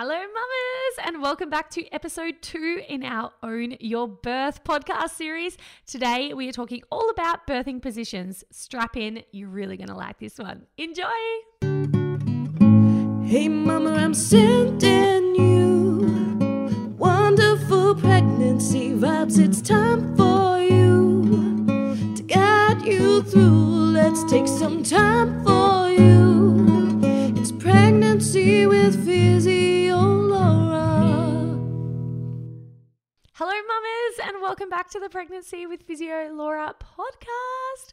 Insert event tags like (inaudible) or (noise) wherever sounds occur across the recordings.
Hello, mamas, and welcome back to episode two in our Own Your Birth podcast series. Today, we are talking all about birthing positions. Strap in, you're really going to like this one. Enjoy! Hey, mama, I'm sending you wonderful pregnancy vibes. It's time for you to guide you through. Let's take some time for pregnancy with Physio Laura. Hello, mamas, and welcome back to the Pregnancy with Physio Laura podcast.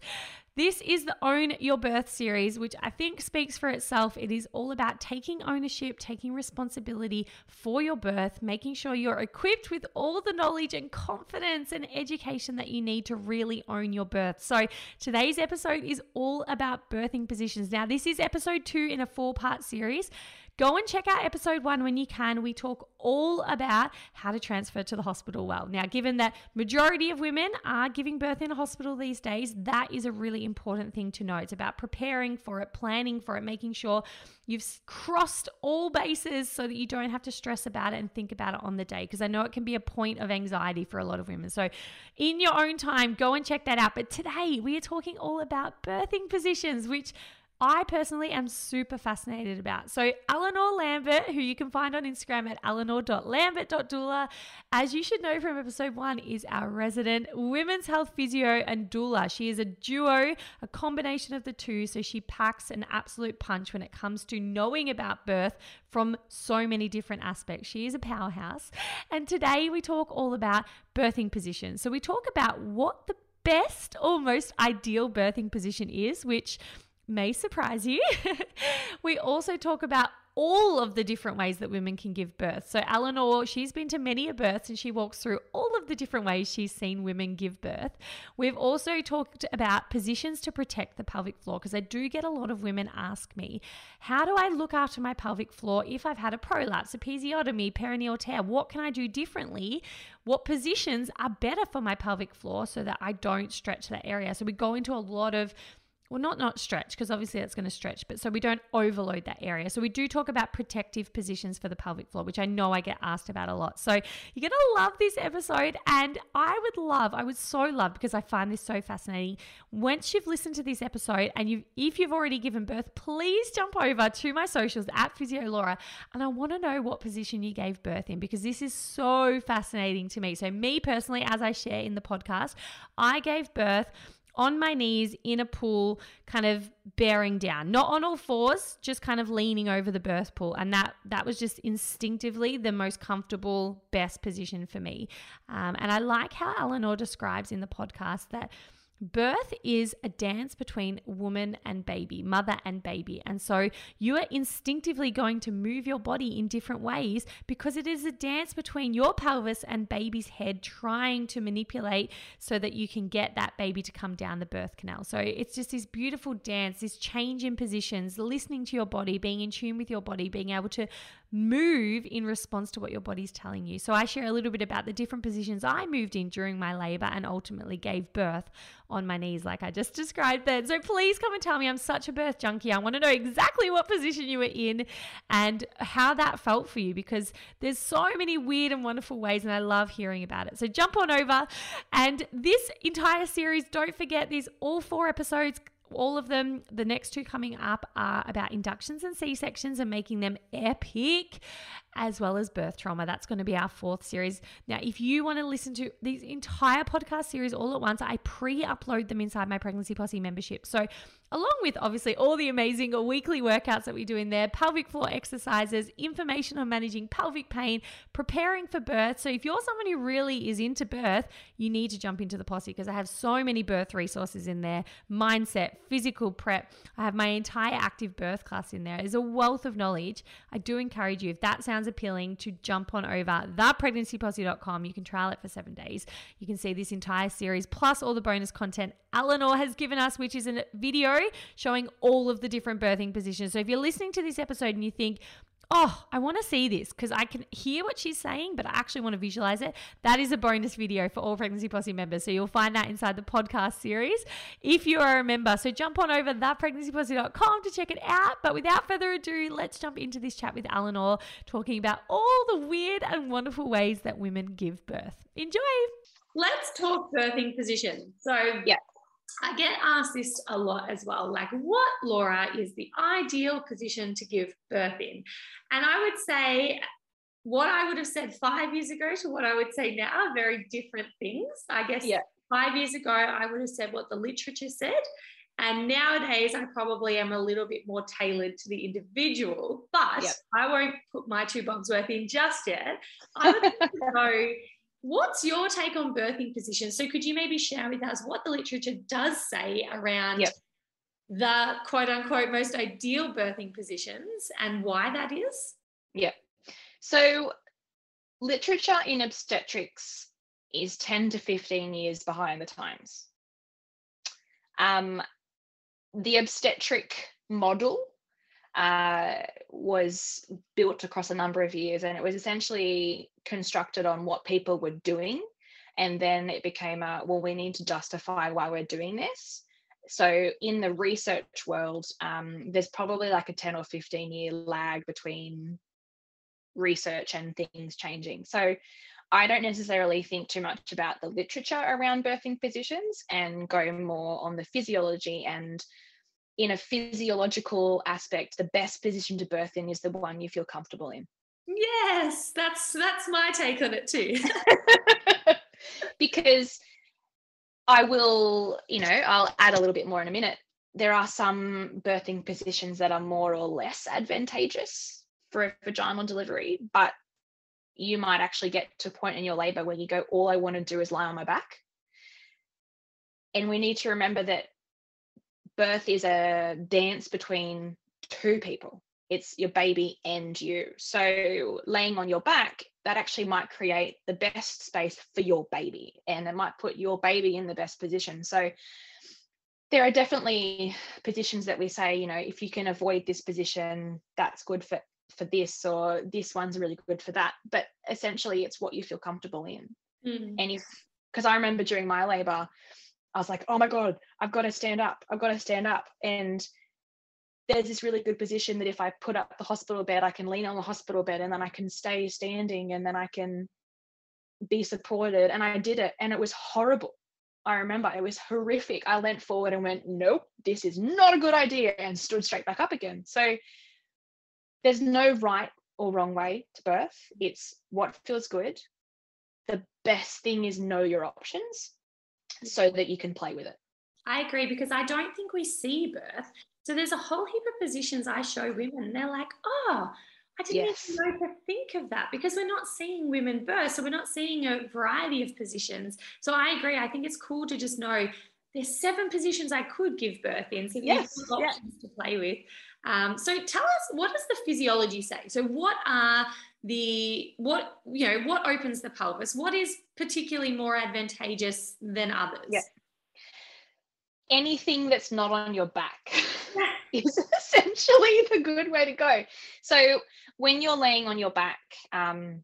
This is the Own Your Birth series, which I think speaks for itself. It is all about taking ownership, taking responsibility for your birth, making sure you're equipped with all the knowledge and confidence and education that you need to really own your birth. So, today's episode is all about birthing positions. Now, this is episode two in a four part series. Go and check out episode one when you can. We talk all about how to transfer to the hospital well. Now, given that majority of women are giving birth in a hospital these days, that is a really important thing to know. It's about preparing for it, planning for it, making sure you've crossed all bases so that you don't have to stress about it and think about it on the day because I know it can be a point of anxiety for a lot of women. So, in your own time, go and check that out. But today, we are talking all about birthing positions, which I personally am super fascinated about. So, Eleanor Lambert, who you can find on Instagram at eleanor.lambert.doula, as you should know from episode one, is our resident women's health physio and doula. She is a duo, a combination of the two. So, she packs an absolute punch when it comes to knowing about birth from so many different aspects. She is a powerhouse. And today we talk all about birthing positions. So, we talk about what the best or most ideal birthing position is, which may surprise you. (laughs) we also talk about all of the different ways that women can give birth. So, Eleanor, she's been to many a births and she walks through all of the different ways she's seen women give birth. We've also talked about positions to protect the pelvic floor because I do get a lot of women ask me, How do I look after my pelvic floor if I've had a prolapse, a episiotomy, perineal tear? What can I do differently? What positions are better for my pelvic floor so that I don't stretch that area? So, we go into a lot of well not not stretch because obviously that's going to stretch but so we don't overload that area. So we do talk about protective positions for the pelvic floor which i know i get asked about a lot. So you're going to love this episode and i would love i would so love because i find this so fascinating. Once you've listened to this episode and you if you've already given birth please jump over to my socials at physio laura and i want to know what position you gave birth in because this is so fascinating to me. So me personally as i share in the podcast i gave birth on my knees in a pool, kind of bearing down, not on all fours, just kind of leaning over the birth pool. And that that was just instinctively the most comfortable, best position for me. Um, and I like how Eleanor describes in the podcast that Birth is a dance between woman and baby, mother and baby. And so you are instinctively going to move your body in different ways because it is a dance between your pelvis and baby's head, trying to manipulate so that you can get that baby to come down the birth canal. So it's just this beautiful dance, this change in positions, listening to your body, being in tune with your body, being able to move in response to what your body's telling you. So I share a little bit about the different positions I moved in during my labor and ultimately gave birth on my knees, like I just described then. So please come and tell me I'm such a birth junkie. I want to know exactly what position you were in and how that felt for you because there's so many weird and wonderful ways, and I love hearing about it. So jump on over. And this entire series, don't forget, these all four episodes all of them, the next two coming up are about inductions and C sections and making them epic as well as birth trauma. That's going to be our fourth series. Now, if you want to listen to these entire podcast series all at once, I pre upload them inside my Pregnancy Posse membership. So, along with obviously all the amazing weekly workouts that we do in there, pelvic floor exercises, information on managing pelvic pain, preparing for birth. So, if you're someone who really is into birth, you need to jump into the posse because I have so many birth resources in there mindset, physical prep. I have my entire active birth class in there. There's a wealth of knowledge. I do encourage you, if that sounds appealing to jump on over thepregnancyposse.com. You can trial it for seven days. You can see this entire series plus all the bonus content Eleanor has given us, which is a video showing all of the different birthing positions. So if you're listening to this episode and you think, oh, I want to see this because I can hear what she's saying, but I actually want to visualize it. That is a bonus video for all Pregnancy Posse members. So you'll find that inside the podcast series if you are a member. So jump on over thepregnancyposse.com to check it out. But without further ado, let's jump into this chat with Eleanor talking about all the weird and wonderful ways that women give birth. Enjoy. Let's talk birthing position. So, Yeah. I get asked this a lot as well. Like, what, Laura, is the ideal position to give birth in? And I would say what I would have said five years ago to what I would say now are very different things. I guess Yeah. five years ago, I would have said what the literature said. And nowadays, I probably am a little bit more tailored to the individual, but Yep. I won't put my two bobs worth in just yet. I would (laughs) what's your take on birthing positions? So, could you maybe share with us what the literature does say around Yep. the quote unquote most ideal birthing positions and why that is? Yeah. So literature in obstetrics is 10 to 15 years behind the times. Um, the obstetric model uh, was built across a number of years and it was essentially constructed on what people were doing. And then it became a, well, we need to justify why we're doing this. So in the research world, um, there's probably like a 10 or 15 year lag between research and things changing. So I don't necessarily think too much about the literature around birthing positions and go more on the physiology and in a physiological aspect, the best position to birth in is the one you feel comfortable in. Yes, that's that's my take on it too. (laughs) because I will, you know, I'll add a little bit more in a minute. There are some birthing positions that are more or less advantageous for a vaginal delivery, but you might actually get to a point in your labor where you go, all I want to do is lie on my back. And we need to remember that birth is a dance between two people. It's your baby and you. So laying on your back, that actually might create the best space for your baby and it might put your baby in the best position. So there are definitely positions that we say, you know, if you can avoid this position, that's good for for this or this one's really good for that. But essentially it's what you feel comfortable in. Mm. And if because I remember during my labor, I was like, oh my God, I've got to stand up. I've got to stand up. And there's this really good position that if I put up the hospital bed, I can lean on the hospital bed and then I can stay standing and then I can be supported. And I did it and it was horrible. I remember it was horrific. I leant forward and went, nope, this is not a good idea, and stood straight back up again. So there's no right or wrong way to birth. It's what feels good. The best thing is know your options so that you can play with it. I agree because I don't think we see birth. So there's a whole heap of positions I show women. They're like, oh, I didn't Yes. even know to think of that because we're not seeing women birth. So we're not seeing a variety of positions. So I agree. I think it's cool to just know there's seven positions I could give birth in. So Yes, options to play with. Um, so tell us, what does the physiology say? So what are the what you know what opens the pelvis? What is particularly more advantageous than others? Yeah. Anything that's not on your back (laughs) is (laughs) essentially the good way to go. So when you're laying on your back, um,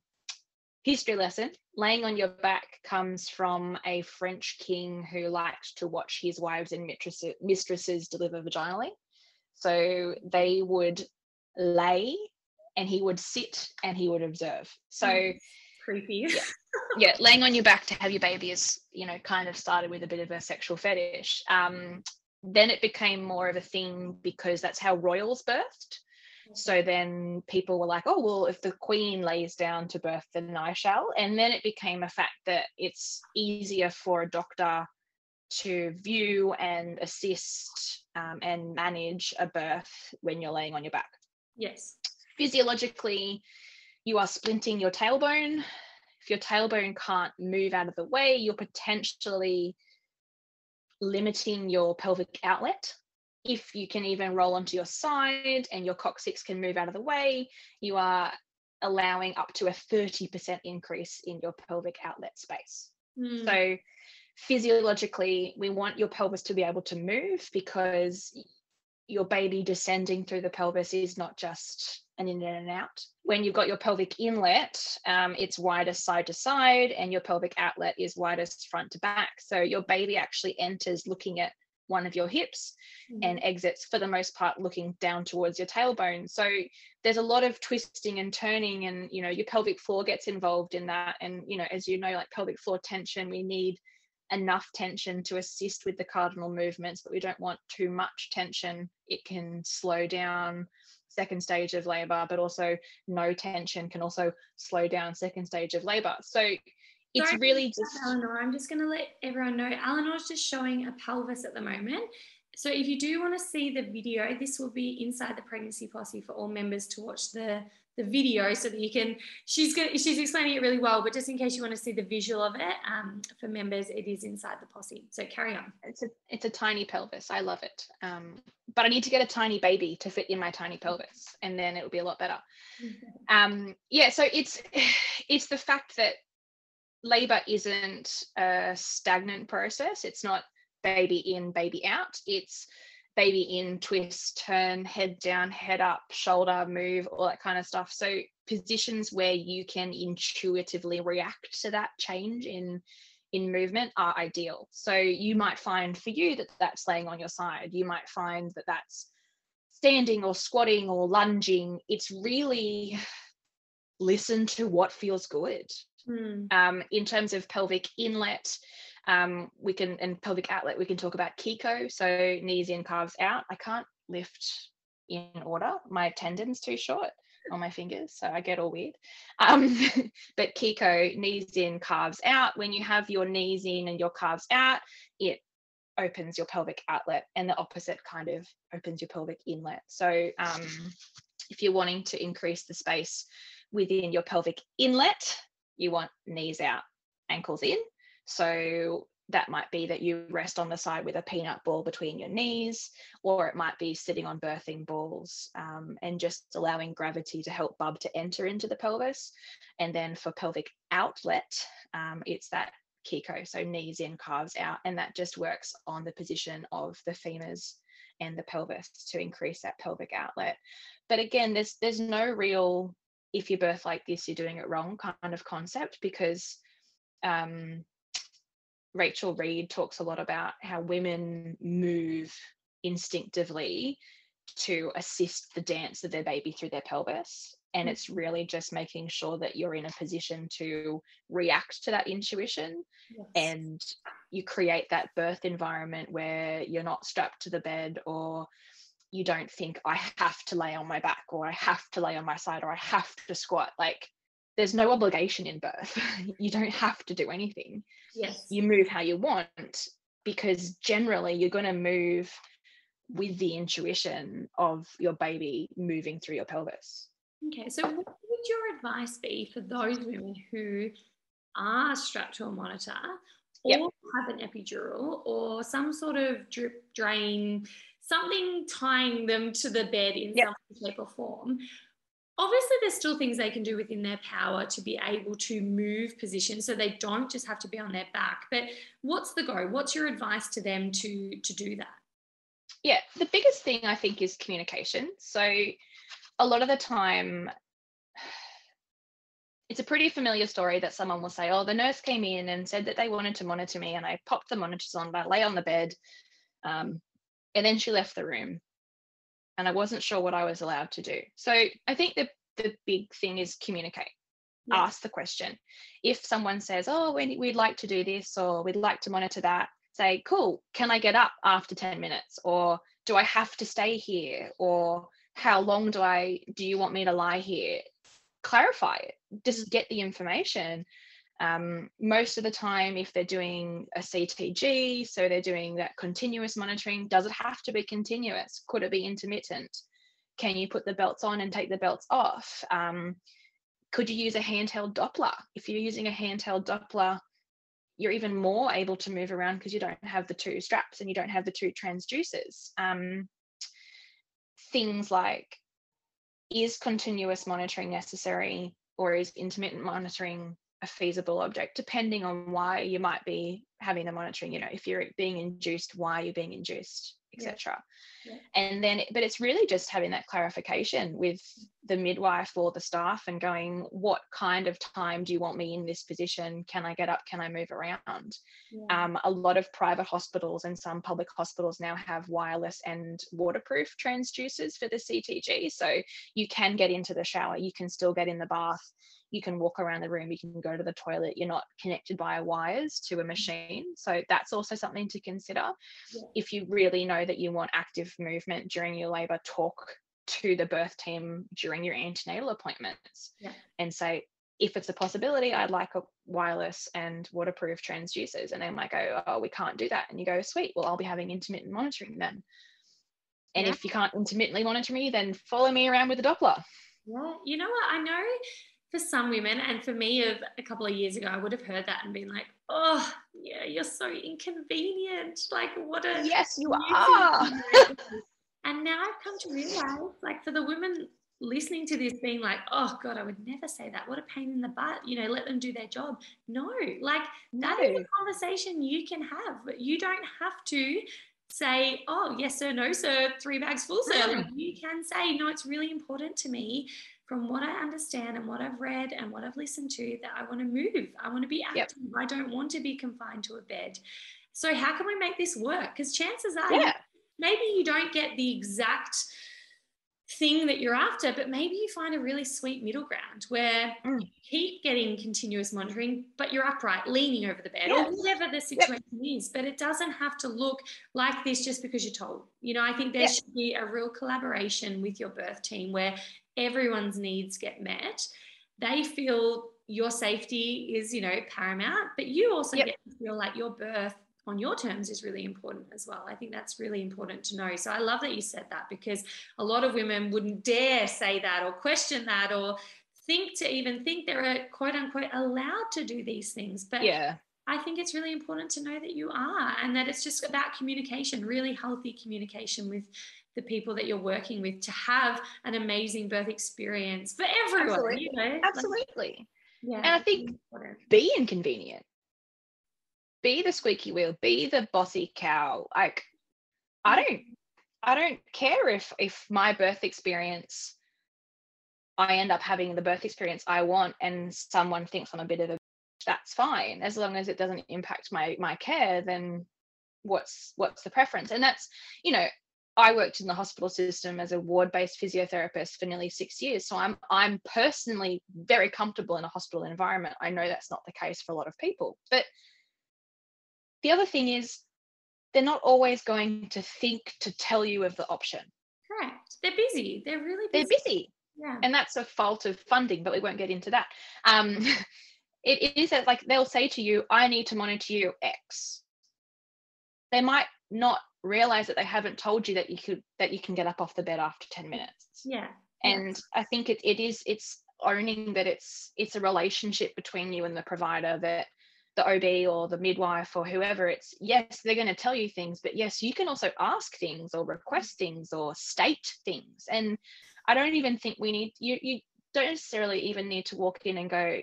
history lesson, laying on your back comes from a French king who liked to watch his wives and mistresses, mistresses deliver vaginally. So they would lay and he would sit and he would observe. So Mm. Creepy. Yeah. (laughs) yeah, laying on your back to have your baby is, you know, kind of started with a bit of a sexual fetish. Um, then it became more of a thing because that's how royals birthed. So then people were like, oh, well, if the queen lays down to birth, then I shall. And then it became a fact that it's easier for a doctor to view and assist um, and manage a birth when you're laying on your back Yes. physiologically you are splinting your tailbone if your tailbone can't move out of the way you're potentially limiting your pelvic outlet if you can even roll onto your side and your coccyx can move out of the way you are allowing up to a 30% increase in your pelvic outlet space Mm. so physiologically, we want your pelvis to be able to move because your baby descending through the pelvis is not just an in and out. When you've got your pelvic inlet, um, it's widest side to side, and your pelvic outlet is widest front to back. So your baby actually enters looking at one of your hips mm-hmm. and exits for the most part looking down towards your tailbone so there's a lot of twisting and turning and you know your pelvic floor gets involved in that and you know as you know like pelvic floor tension we need enough tension to assist with the cardinal movements but we don't want too much tension it can slow down second stage of labor but also no tension can also slow down second stage of labor so it's Sorry, really just Eleanor. I'm just going to let everyone know Eleanor's just showing a pelvis at the moment. So if you do want to see the video, this will be inside the pregnancy posse for all members to watch the the video so that you can she's going she's explaining it really well but just in case you want to see the visual of it um, for members it is inside the posse. So carry on. It's a it's a tiny pelvis. I love it. Um, but i need to get a tiny baby to fit in my tiny pelvis and then it will be a lot better. Um, yeah so it's (sighs) it's the fact that labor isn't a stagnant process. It's not baby in, baby out. It's baby in, twist, turn, head down, head up, shoulder move, all that kind of stuff. So positions where you can intuitively react to that change in in movement are ideal. So you might find for you that that's laying on your side. You might find that that's standing or squatting or lunging. It's really listen to what feels good. Mm. Um, in terms of pelvic inlet, um, we can in pelvic outlet, we can talk about KICO. So knees in, calves out. I can't lift in order. My tendon's too short on my fingers, so I get all weird. Um, (laughs) but KICO, knees in, calves out. When you have your knees in and your calves out, it opens your pelvic outlet, and the opposite kind of opens your pelvic inlet. So um, if you're wanting to increase the space within your pelvic inlet, you want knees out, ankles in. So that might be that you rest on the side with a peanut ball between your knees, or it might be sitting on birthing balls um, and just allowing gravity to help bub to enter into the pelvis. And then for pelvic outlet, um, it's that KICO, so knees in, calves out, and that just works on the position of the femurs and the pelvis to increase that pelvic outlet. But again, there's there's no real if you birth like this, you're doing it wrong kind of concept because um, Rachel Reed talks a lot about how women move instinctively to assist the dance of their baby through their pelvis. And it's mm-hmm. really just making sure that you're in a position to react to that intuition yes. and you create that birth environment where you're not strapped to the bed or you don't think I have to lay on my back or I have to lay on my side or I have to squat. Like there's no obligation in birth. (laughs) you don't have to do anything. Yes. You move how you want because generally you're going to move with the intuition of your baby moving through your pelvis. Okay, so what would your advice be for those women who are strapped to a monitor or yep. have an epidural or some sort of drip drain something tying them to the bed in yep. some shape or form. Obviously, there's still things they can do within their power to be able to move position so they don't just have to be on their back. But what's the go? What's your advice to them to, to do that? Yeah, the biggest thing I think is communication. So, a lot of the time, (sighs) it's a pretty familiar story that someone will say, Oh, the nurse came in and said that they wanted to monitor me, and I popped the monitors on, but I lay on the bed. Um, and then she left the room and I wasn't sure what I was allowed to do. So I think the, the big thing is communicate. Yeah. Ask the question. If someone says, Oh, we'd like to do this or we'd like to monitor that, say, Cool, can I get up after 10 minutes? Or do I have to stay here? Or how long do I do you want me to lie here? Clarify it. Just get the information um, most of the time, if they're doing a CTG, so they're doing that continuous monitoring, does it have to be continuous? Could it be intermittent? Can you put the belts on and take the belts off? Um, could you use a handheld Doppler? If you're using a handheld Doppler, you're even more able to move around because you don't have the two straps and you don't have the two transducers. Um, things like is continuous monitoring necessary or is intermittent monitoring a feasible object, depending on why you might be having the monitoring. You know, if you're being induced, why you're being induced. etc Yeah. and then but it's really just having that clarification with the midwife or the staff and going what kind of time do you want me in this position can i get up can i move around Yeah. um, a lot of private hospitals and some public hospitals now have wireless and waterproof transducers for the CTG. So you can get into the shower, you can still get in the bath, you can walk around the room, you can go to the toilet. You're not connected via wires to a machine. So that's also something to consider. Yeah. If you really know that you want active movement during your labour, talk to the birth team during your antenatal appointments Yeah. and say, if it's a possibility, I'd like a wireless and waterproof transducers. And they might go, oh, we can't do that. And you go, sweet, well, I'll be having intermittent monitoring then. And Yeah. if you can't intermittently monitor me, then follow me around with a Doppler. Yeah, you know what? I know for some women, and for me, of a couple of years ago, I would have heard that and been like, "Oh, yeah, you're so inconvenient. Like, what a Yes, you are. (laughs) and now I've come to realize, like, for the women listening to this, being like, "Oh God, I would never say that. What a pain in the butt." You know, let them do their job. No, like that is No. a conversation you can have, but you don't have to say, oh, yes, sir, no, sir, three bags full, sir. Mm. Like, you can say, no, it's really important to me from what I understand and what I've read and what I've listened to that I want to move. I want to be Yep. active. I don't want to be confined to a bed. So, how can we make this work? Because chances are, Yeah. maybe you don't get the exact thing that you're after, but maybe you find a really sweet middle ground where Mm. you keep getting continuous monitoring, but you're upright, leaning over the bed, Yes. or whatever the situation is. But it doesn't have to look like this just because you're told. You know, I think there Yeah. should be a real collaboration with your birth team where everyone's needs get met. They feel your safety is, you know, paramount, but you also Yep. get to feel like your birth on your terms is really important as well. I think that's really important to know. So I love that you said that because a lot of women wouldn't dare say that or question that or think to even think they're uh, quote unquote allowed to do these things. But Yeah. I think it's really important to know that you are and that it's just about communication, really healthy communication with the people that you're working with to have an amazing birth experience for everyone. Absolutely. You know? Like, Absolutely. yeah. And I think- Be inconvenient. Be the squeaky wheel. Be the bossy cow. Like, I don't I don't care if if my birth experience I end up having the birth experience I want and someone thinks I'm a bit of a that's fine as long as it doesn't impact my my care then what's what's the preference and that's you know I worked in the hospital system as a ward-based physiotherapist for nearly 6 years so I'm I'm personally very comfortable in a hospital environment I know that's not the case for a lot of people but the other thing is they're not always going to think to tell you of the option Correct. They're busy. They're really they're busy. busy Yeah. and that's a fault of funding but we won't get into that um it, (laughs) it is that like they'll say to you i need to monitor you x they might not realize that they haven't told you that you could that you can get up off the bed after 10 minutes Yeah. and i think it, it is it's owning that it's it's a relationship between you and the provider that the ob or the midwife or whoever it's yes they're going to tell you things but yes you can also ask things or request things or state things and i don't even think we need you you don't necessarily even need to walk in and go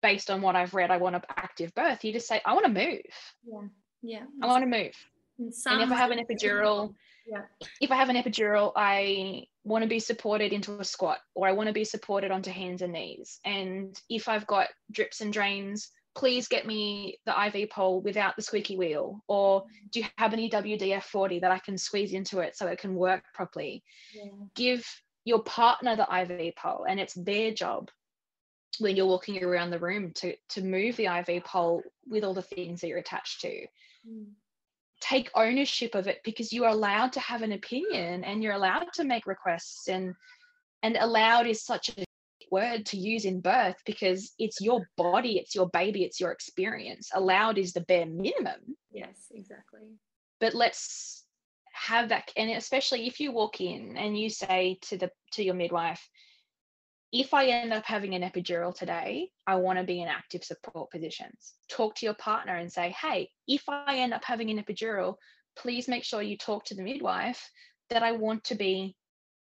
based on what i've read i want an active birth you just say i want to move Yeah. Yeah. i want to move and if i have an epidural Yeah. if I have an epidural, I want to be supported into a squat or I want to be supported onto hands and knees. And if I've got drips and drains, please get me the IV pole without the squeaky wheel. Or do you have any WD 40 that I can squeeze into it so it can work properly? Yeah. Give your partner the IV pole, and it's their job when you're walking around the room to, to move the IV pole with all the things that you're attached to Mm. Take ownership of it because you are allowed to have an opinion and you're allowed to make requests and and allowed is such a word to use in birth because it's your body it's your baby it's your experience allowed is the bare minimum Yes, exactly. but let's have that and especially if you walk in and you say to the to your midwife if i end up having an epidural today i want to be in active support positions talk to your partner and say hey if i end up having an epidural please make sure you talk to the midwife that i want to be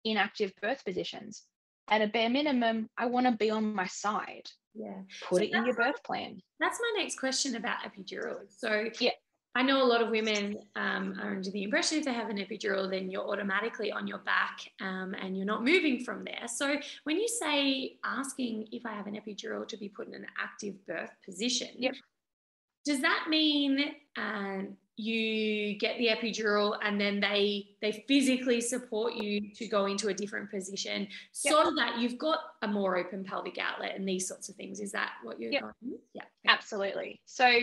in active birth positions at a bare minimum i want to be on my side Yeah. put So it in your birth plan That's my next question about epidural. So Yeah. I know a lot of women um, are under the impression if they have an epidural, then you're automatically on your back um, and you're not moving from there. So, when you say asking if I have an epidural to be put in an active birth position, Yep. does that mean um, you get the epidural and then they they physically support you to go into a different position so that you've got a more open pelvic outlet and these sorts of things? Is that what you're Yep. going? Yeah. Absolutely. So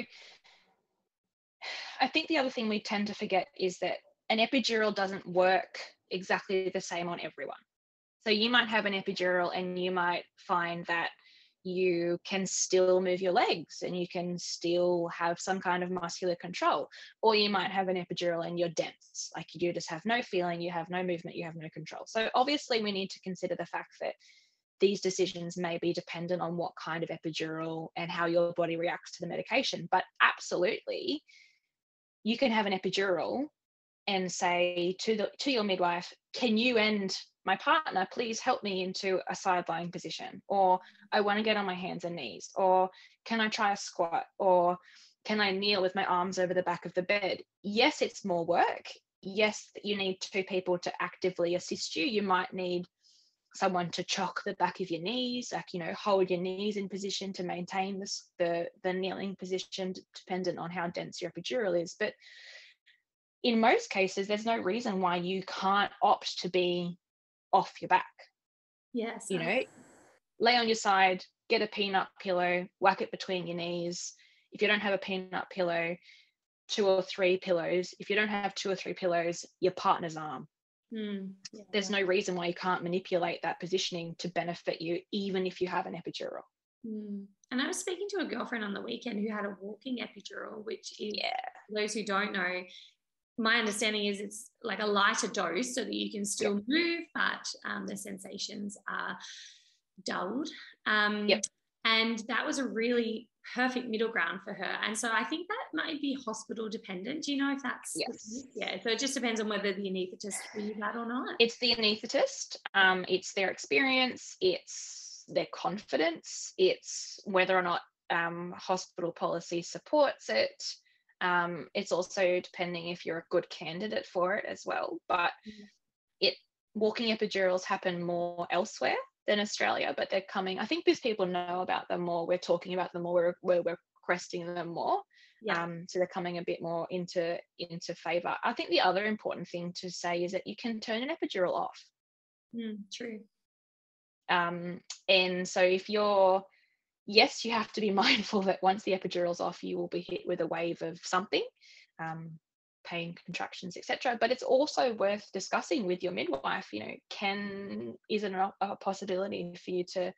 I think the other thing we tend to forget is that an epidural doesn't work exactly the same on everyone. So you might have an epidural and you might find that you can still move your legs and you can still have some kind of muscular control. Or you might have an epidural and you're dense, like you just have no feeling, you have no movement, you have no control. So obviously, we need to consider the fact that these decisions may be dependent on what kind of epidural and how your body reacts to the medication. But absolutely, you can have an epidural and say to the to your midwife, "Can you and my partner please help me into a side lying position?" Or I want to get on my hands and knees. Or can I try a squat? Or can I kneel with my arms over the back of the bed? Yes, it's more work. Yes, you need two people to actively assist you. You might need someone to chock the back of your knees, like you know, hold your knees in position to maintain this the the kneeling position, dependent on how dense your epidural is. But in most cases, there's no reason why you can't opt to be off your back. Yes. You know, lay on your side, get a peanut pillow, whack it between your knees. If you don't have a peanut pillow, two or three pillows. If you don't have two or three pillows, your partner's arm Mm, yeah. there's no reason why you can't manipulate that positioning to benefit you, even if you have an epidural. Mm. And I was speaking to a girlfriend on the weekend who had a walking epidural, which is, Yeah. those who don't know, my understanding is it's like a lighter dose so that you can still move, but um, the sensations are dulled. Um, Yep. And that was a really perfect middle ground for her. And so I think that might be hospital dependent. Do you know if that's Yes. yeah? So it just depends on whether the anaesthetist knew that or not. It's the anaesthetist, um, it's their experience, it's their confidence, it's whether or not um, hospital policy supports it. Um, it's also depending if you're a good candidate for it as well. But Mhm. it walking epidurals happen more elsewhere than Australia, but they're coming. I think because people know about them more, we're talking about them more, we're, we're, requesting them more. yeah. um, so they're coming a bit more into into favor. I think the other important thing to say is that you can turn an epidural off. Mm, true. Um, and so if you're yes, you have to be (laughs) mindful that once the epidural's off, you will be hit with a wave of something, um, pain, contractions, etc. But it's also worth discussing with your midwife. You know, can is it a, possibility for you to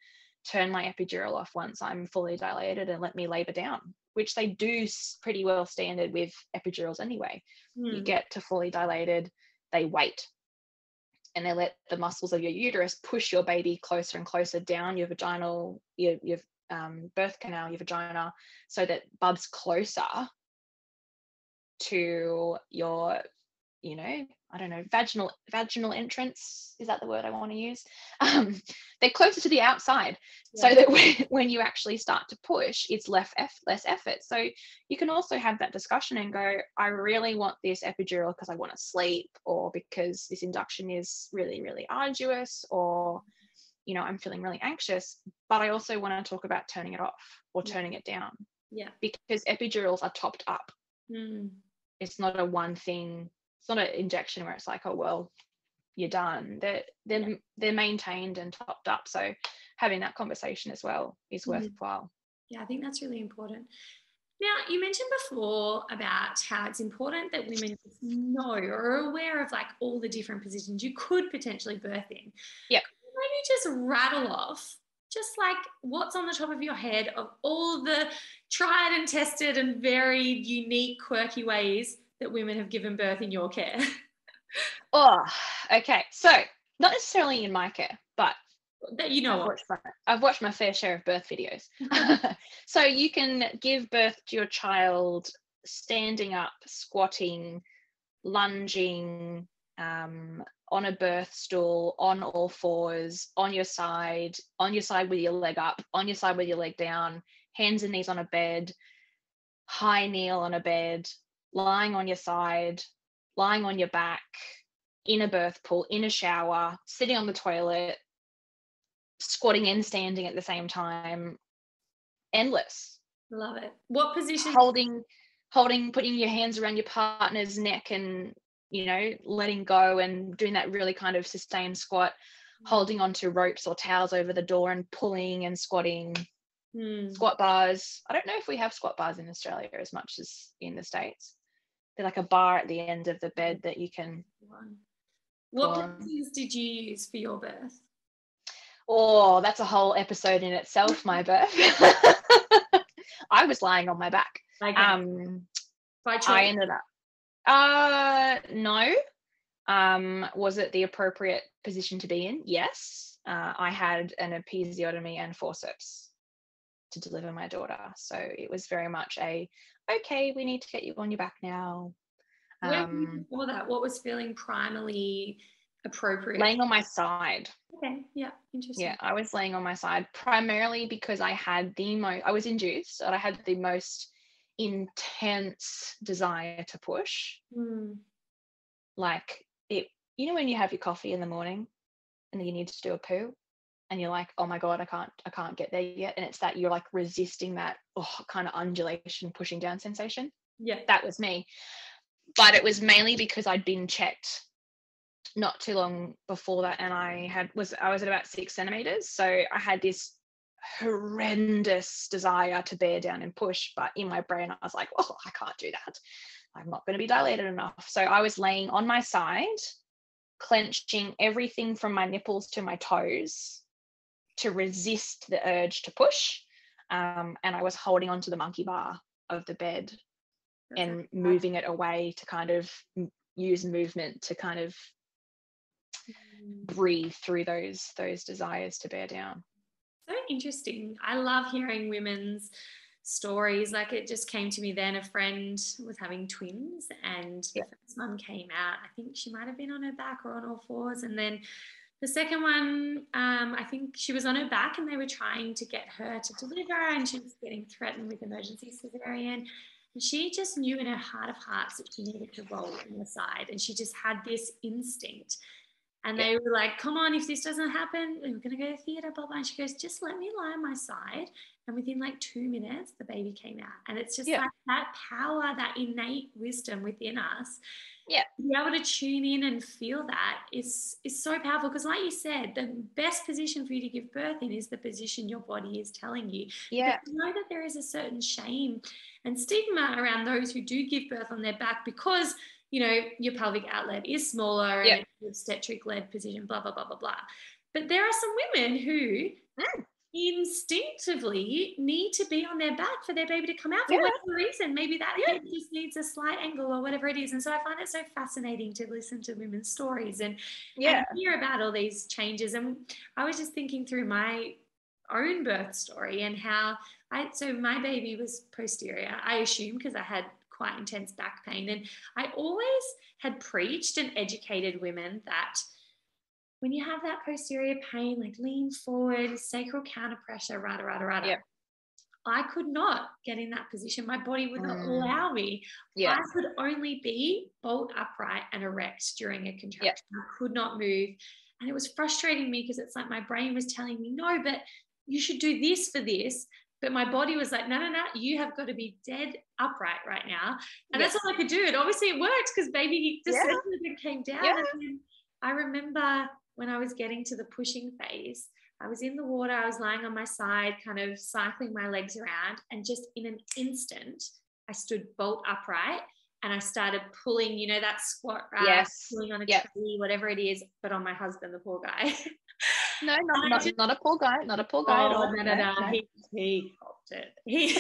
turn my epidural off once I'm fully dilated and let me labor down, which they do pretty well standard with epidurals anyway. You Mm, get to fully dilated, they wait. And they let the muscles of your uterus push your baby closer and closer down your vaginal, your, your um, birth canal, your vagina, so that Bub's closer to your, you know, I don't know, vaginal vaginal entrance. Is that the word I want to use? (laughs) Um, they're closer to the outside, so that when, (laughs) when you actually start to push, it's less eff- less effort. So you can also have that discussion and go, I really want this epidural because I want to sleep, or because this induction is really really arduous, or you know I'm feeling really anxious. But I also want to talk about turning it off or Yeah. turning it down yeah. because epidurals are topped up Mm, it's not a one thing it's not an injection where it's like oh well you're done they're they're, they're maintained and topped up so having that conversation as well is Mhm. worthwhile Yeah, I think that's really important. Now, you mentioned before about how it's important that women know or are aware of like all the different positions you could potentially birth in. Yep. Maybe just rattle off just like what's on the top of your head of all the tried and tested and very unique, quirky ways that women have given birth in your care. (laughs) oh okay. So not necessarily in my care but that you know I've watched, my, I've watched my fair share of birth videos. (laughs) (laughs) So you can give birth to your child standing up squatting lunging um, on a birth stool on all fours on your side on your side with your leg up on your side with your leg down hands and knees on a bed high kneel on a bed lying on your side, lying on your back, in a birth pool, in a shower, sitting on the toilet, squatting and standing at the same time. Endless. Love it. What position? Holding, holding, putting your hands around your partner's neck and, you know, letting go and doing that really kind of sustained squat, mm. holding onto ropes or towels over the door and pulling and squatting, Hmm. squat bars. I don't know if we have squat bars in Australia as much as in the States. They're like a bar at the end of the bed that you can What positions did you use for your birth? Oh, that's a whole episode in itself, my (laughs) birth. (laughs) I was lying on my back. Like Um, by choice. I ended up. Uh, no. Um, was it the appropriate position to be in? Yes. Uh, I had an episiotomy and forceps to deliver my daughter, so it was very much a okay. We need to get you on your back now. Where were you Um, before that? What was feeling primally appropriate? laying on my side. Okay. Yeah. Interesting. Yeah, I was laying on my side primarily because I had the most, I was induced and I had the most intense desire to push. Hmm. Like it, you know, when you have your coffee in the morning and you need to do a poo and you're like, oh my God, I can't, I can't get there yet. And it's that you're like resisting that oh, kind of undulation, pushing down sensation. Yeah. That was me. But it was mainly because I'd been checked not too long before that and I had was I was at about six centimeters. So I had this horrendous desire to bear down and push, but in my brain I was like, oh, I can't do that. I'm not going to be dilated enough. So I was laying on my side, clenching everything from my nipples to my toes to resist the urge to push. Um, and I was holding onto the monkey bar of the bed and moving it away to kind of use movement to kind of breathe through those those desires to bear down. So interesting. I love hearing women's stories. Like it just came to me then. A friend was having twins, and Yeah. the first one came out. I think she might have been on her back or on all fours, and then the second one, um, I think she was on her back, and they were trying to get her to deliver, and she was getting threatened with emergency cesarean. And she just knew in her heart of hearts that she needed to roll on the side, and she just had this instinct. And they were like, come on, if this doesn't happen, we're going to go to theatre, blah, blah. And she goes, just let me lie on my side. And within like two minutes, the baby came out. And it's just Yeah. like that power, that innate wisdom within us. Yeah. To be able to tune in and feel that is, is so powerful. Because, like you said, the best position for you to give birth in is the position your body is telling you. Yeah, But I know that there is a certain shame and stigma around those who do give birth on their back because you know your pelvic outlet is smaller and Yeah. obstetric led position, blah blah blah blah blah. But there are some women who Mm. instinctively need to be on their back for their baby to come out for Yeah. whatever reason. Maybe that Yeah. just needs a slight angle or whatever it is. And so I find it so fascinating to listen to women's stories and yeah, and hear about all these changes. And I was just thinking through my own birth story and how I so my baby was posterior, I assume because I had quite intense back pain. And I always had preached and educated women that when you have that posterior pain, like lean forward, sacral counter pressure, rada, rada, rada. Yep. I could not get in that position. My body would not Mm. allow me. yeah, I could only be bolt upright and erect during a contraction. I could not move. And it was frustrating me because it's like my brain was telling me, no, but you should do this for this. But my body was like, no, no, no, you have got to be dead upright right now. And that's all I could do. And obviously it worked because baby Yeah. descended and came down. Yeah. And then I remember when I was getting to the pushing phase, I was in the water, I was lying on my side, kind of cycling my legs around. And just in an instant, I stood bolt upright and I started pulling, you know, that squat rack, Yes. pulling on a tree, whatever it is, but on my husband, the poor guy. (laughs) (laughs) no, not, not, not a poor guy, not a poor guy at oh, all. no, no, no. He, he popped it. (laughs) He,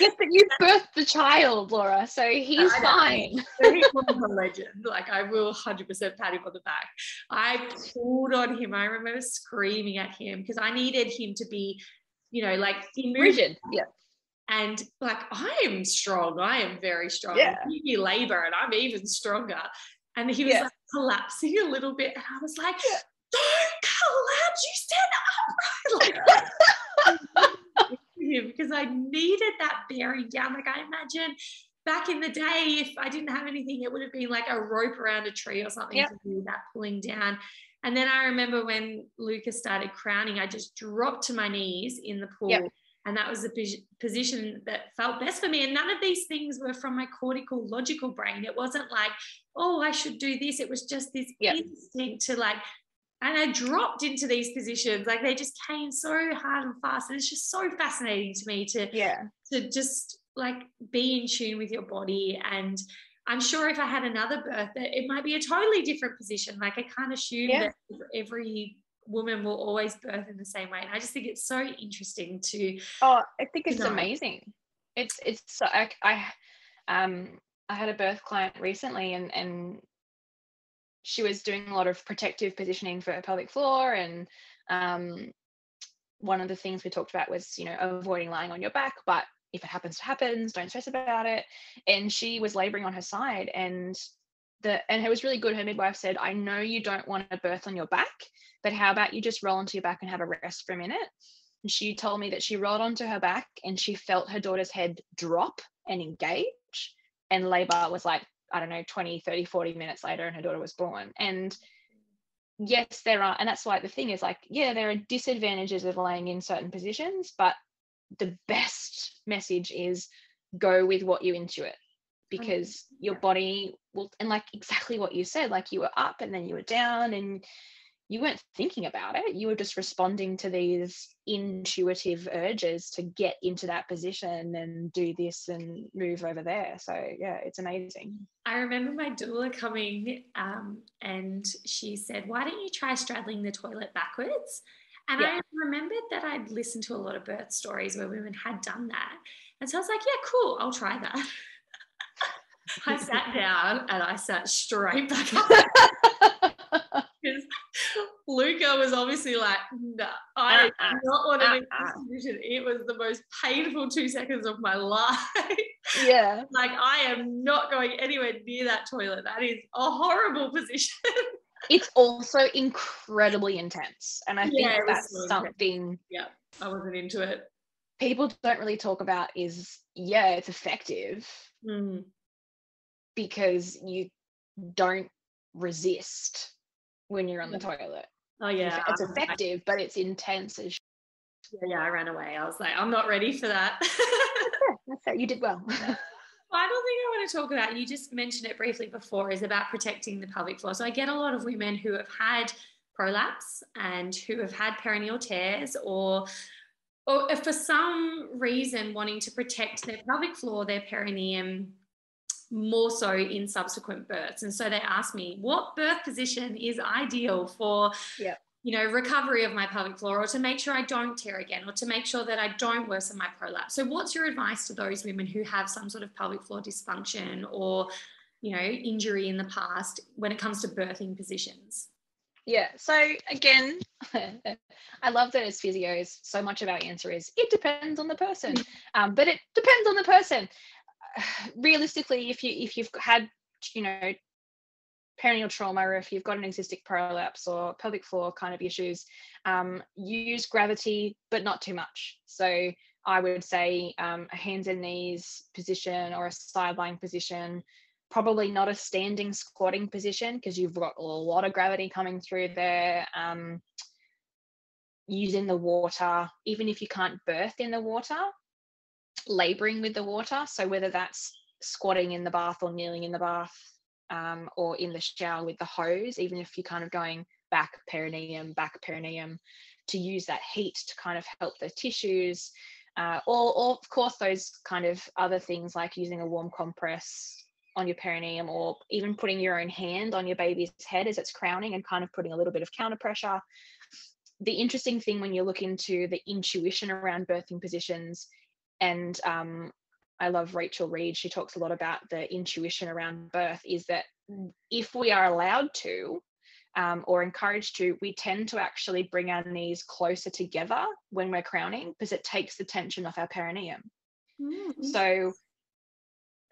Yes, but you birthed the child, Laura, so he's fine. he was a legend. Like I will 100% pat him on the back. I pulled on him. I remember screaming at him because I needed him to be, you know, like in. Rigid. Yeah. And like I am strong. I am very strong. Yeah. You labor and I'm even stronger. And he was Yeah. like collapsing a little bit. And I was like, don't collapse. You stand upright. Like, (laughs) because I needed that bearing down. Like I imagine back in the day, if I didn't have anything, it would have been like a rope around a tree or something Yep. to do that pulling down. And then I remember when Lucas started crowning, I just dropped to my knees in the pool. Yep. And that was the position that felt best for me. And none of these things were from my cortical, logical brain. It wasn't like, oh, I should do this. It was just this Yep. instinct to like, and I dropped into these positions. Like they just came so hard and fast. And it's just so fascinating to me to Yeah. to just like be in tune with your body and i'm sure if i had another birth it might be a totally different position like i can't assume Yeah. that every woman will always birth in the same way and i just think it's so interesting to Oh, I think it's No. amazing. It's it's so I, I um I had a birth client recently and and she was doing a lot of protective positioning for her pelvic floor and um one of the things we talked about was you know avoiding lying on your back but if it happens it happens don't stress about it and she was laboring on her side and and it was really good. Her midwife said i know you don't want a birth on your back but how about you just roll onto your back and have a rest for a minute? And she told me that she rolled onto her back and she felt her daughter's head drop and engage and labor was like i don't know 20 30 40 minutes later and her daughter was born. And yes there are and that's why the thing is like yeah there are disadvantages of laying in certain positions but the best message is go with what you intuit because your body will and like exactly what you said like you were up and then you were down and you weren't thinking about it. You were just responding to these intuitive urges to get into that position and do this and move over there. So yeah it's amazing. I remember my doula coming um, and she said why don't you try straddling the toilet backwards? And Yeah. i remembered that i'd listened to a lot of birth stories where women had done that. And so i was like yeah cool i'll try that (laughs) I sat down and I sat straight back up (laughs) because Luca was obviously like, no, I do Uh-uh, not want to be in uh-uh. this position. It was the most painful two seconds of my (laughs) life. yeah like, I am not going anywhere near that toilet. That is a horrible position. (laughs) it's also incredibly intense and i think Yeah, that's so something I wasn't into it. people don't really talk about is yeah it's effective Mm. Because you don't resist when you're on the toilet Oh, yeah. it's effective but it's intense as yeah, yeah, I ran away. I was like, I'm not ready for that. (laughs) (laughs) That's it, you did well Final thing I want to talk about, you just mentioned it briefly before, is about protecting the pelvic floor. So I get a lot of women who have had prolapse and who have had perineal tears or or if for some reason wanting to protect their pelvic floor, their perineum more so in subsequent births. And so they ask me, what birth position is ideal for Yep. you know, recovery of my pelvic floor or to make sure I don't tear again or to make sure that I don't worsen my prolapse. So what's your advice to those women who have some sort of pelvic floor dysfunction or, you know, injury in the past when it comes to birthing positions? yeah so again (laughs) i love that as physios so much of our answer is it depends on the person um, but it depends on the person realistically if you if you've had you know perineal trauma or if you've got an existing prolapse or pelvic floor kind of issues um, use gravity but not too much. So i would say um, a hands and knees position or a sideline position probably not a standing squatting position because you've got a lot of gravity coming through there um, using the water even if you can't birth in the water laboring with the water. So whether that's squatting in the bath or kneeling in the bath um, or in the shower with the hose even if you're kind of going back perineum back perineum to use that heat to kind of help the tissues uh, or, or of course those kind of other things like using a warm compress on your perineum or even putting your own hand on your baby's head as it's crowning and kind of putting a little bit of counter pressure. The interesting thing when you look into the intuition around birthing positions and um, I love Rachel Reed. She talks a lot about the intuition around birth. Is that if we are allowed to, um, or encouraged to, we tend to actually bring our knees closer together when we're crowning because it takes the tension off our perineum. So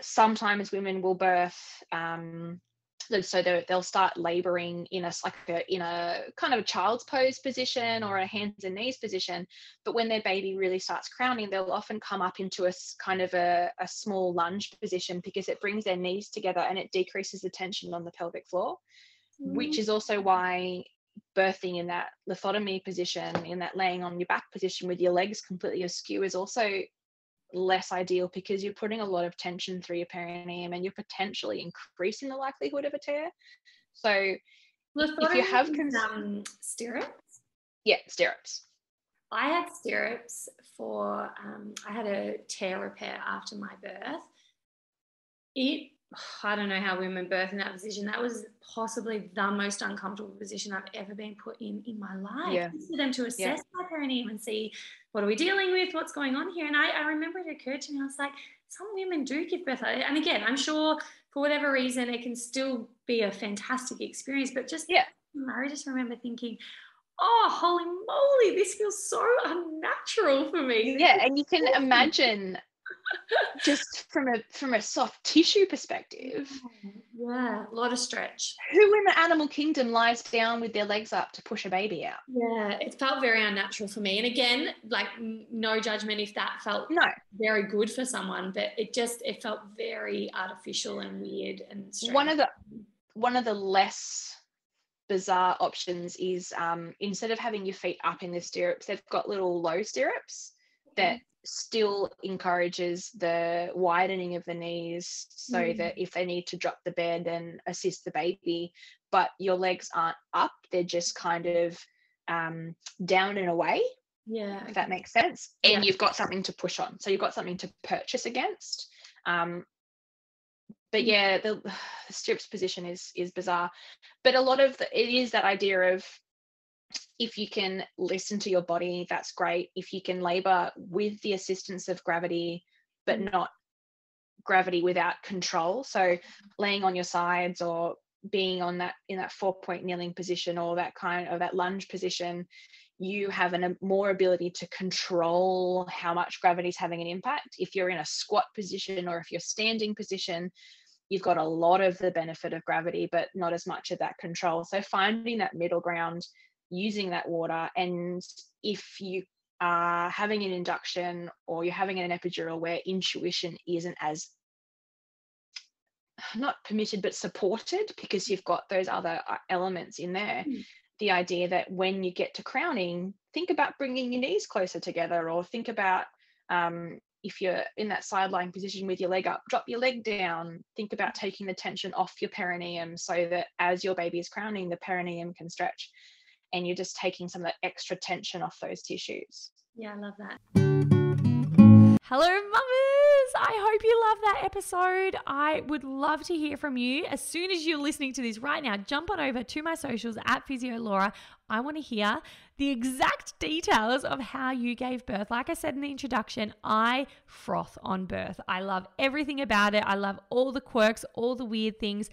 sometimes women will birth um, so they'll start laboring in a like a, in a kind of a child's pose position or a hands and knees position but when their baby really starts crowning they'll often come up into a kind of a, a small lunge position because it brings their knees together and it decreases the tension on the pelvic floor mm. which is also why birthing in that lithotomy position in that laying on your back position with your legs completely askew is also less ideal because you're putting a lot of tension through your perineum and you're potentially increasing the likelihood of a tear. So if you have cons- um, stirrups, yeah, stirrups. I had stirrups for um, I had a tear repair after my birth. It I don't know how women birth in that position. That was possibly the most uncomfortable position I've ever been put in in my life. Yeah. For them to assess yeah. my perineum and see what are we dealing with, what's going on here. And I, I remember it occurred to me, I was like, some women do give birth. And again, I'm sure for whatever reason, it can still be a fantastic experience. But just yeah, I just remember thinking, oh, holy moly, this feels so unnatural for me. Yeah, and you can imagine just from a from a soft tissue perspective. Yeah, a lot of stretch. Who in the animal kingdom lies down with their legs up to push a baby out? Yeah, it felt very unnatural for me. And again, like no judgment if that felt no very good for someone, but it just it felt very artificial and weird and strange. one of the one of the less bizarre options is um, instead of having your feet up in the stirrups, they've got little low stirrups that still encourages the widening of the knees so mm. that if they need to drop the bed and assist the baby, but your legs aren't up, they're just kind of um, down and away. Yeah. If that makes sense. And yeah. you've got something to push on. So you've got something to purchase against. Um, but mm. yeah, the, (sighs) the stirrups position is is bizarre. But a lot of the, it is that idea of if you can listen to your body, that's great. If you can labor with the assistance of gravity, but mm. not gravity without control. So laying on your sides or being on that in that four point kneeling position or that kind of that lunge position, you have an, a more ability to control how much gravity is having an impact. If you're in a squat position or if you're standing position, you've got a lot of the benefit of gravity, but not as much of that control. So finding that middle ground using that water and if you are having an induction or you're having an epidural where intuition isn't as not permitted but supported because you've got those other uh, elements in there mm. the idea that when you get to crowning think about bringing your knees closer together or think about um, if you're in that sideline position with your leg up drop your leg down. Think about taking the tension off your perineum so that as your baby is crowning the perineum can stretch and you're just taking some of the extra tension off those tissues. Yeah, I love that. Hello, mamas! I hope you love that episode. I would love to hear from you. As soon as you're listening to this right now, jump on over to my socials at Physio Laura. I want to hear the exact details of how you gave birth. Like I said in the introduction, I froth on birth. I love everything about it. I love all the quirks, all the weird things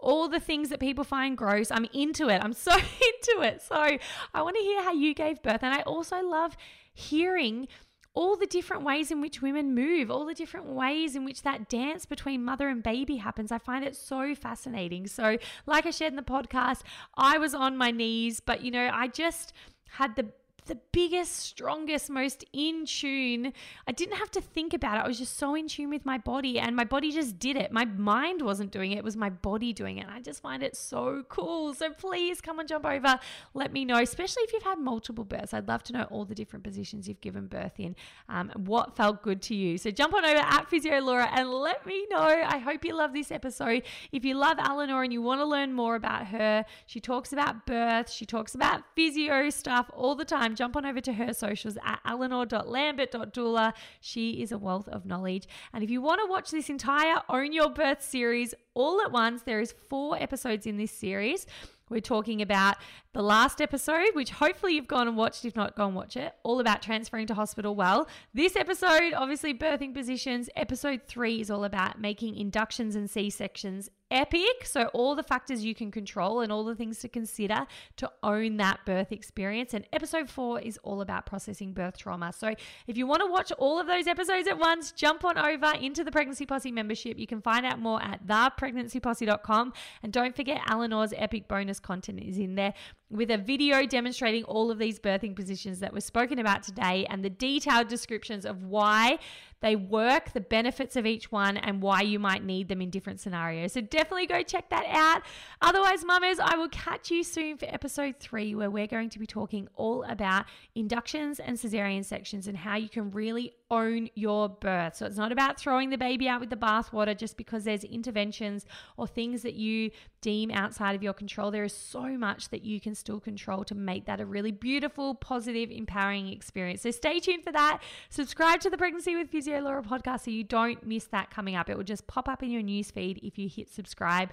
all the things that people find gross. I'm into it. I'm (laughs) so into it. So I want to hear how you gave birth. And I also love hearing all the different ways in which women move, all the different ways in which that dance between mother and baby happens. I find it so fascinating. So, like I shared in the podcast, I was on my knees, but you know, I just had the the biggest, strongest, most in tune. I didn't have to think about it. I was just so in tune with my body, and my body just did it. My mind wasn't doing it, it was my body doing it. And I just find it so cool. So please come and jump over. Let me know, especially if you've had multiple births. I'd love to know all the different positions you've given birth in, um, what felt good to you. So jump on over at Physio Laura and let me know. I hope you love this episode. If you love Eleanor and you want to learn more about her, she talks about birth, she talks about physio stuff all the time jump on over to her socials at eleanor.lambert.doula. She is a wealth of knowledge. And if you want to watch this entire Own Your Birth series all at once, there is four episodes in this series. We're talking about the last episode, which hopefully you've gone and watched. If not, go and watch it. All about transferring to hospital well. This episode, obviously, birthing positions. Episode three is all about making inductions and C sections epic. So, all the factors you can control and all the things to consider to own that birth experience. And episode four is all about processing birth trauma. So, if you want to watch all of those episodes at once, jump on over into the Pregnancy Posse membership. You can find out more at thepregnancyposse.com. And don't forget, Eleanor's epic bonus content is in there with a video demonstrating all of these birthing positions that were spoken about today and the detailed descriptions of why they work, the benefits of each one, and why you might need them in different scenarios. So definitely go check that out. Otherwise, mamas, I will catch you soon for episode three, where we're going to be talking all about inductions and cesarean sections and how you can really own your birth. So it's not about throwing the baby out with the bathwater just because there's interventions or things that you deem outside of your control. There is so much that you can still control to make that a really beautiful, positive, empowering experience. So stay tuned for that. Subscribe to the Pregnancy with Physio Laura podcast so you don't miss that coming up. It will just pop up in your newsfeed if you hit subscribe.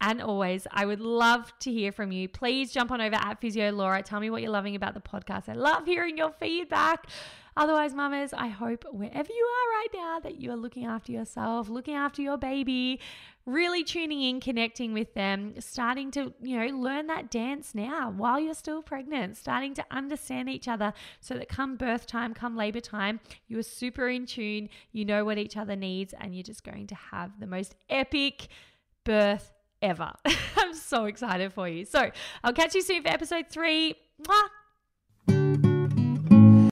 And always, I would love to hear from you. Please jump on over at Physio Laura. Tell me what you're loving about the podcast. I love hearing your feedback. Otherwise, mamas, I hope wherever you are right now that you are looking after yourself, looking after your baby, really tuning in, connecting with them, starting to, you know, learn that dance now while you're still pregnant, starting to understand each other so that come birth time, come labor time, you are super in tune, you know what each other needs, and you're just going to have the most epic birth ever. (laughs) I'm so excited for you. So I'll catch you soon for episode three. Mwah!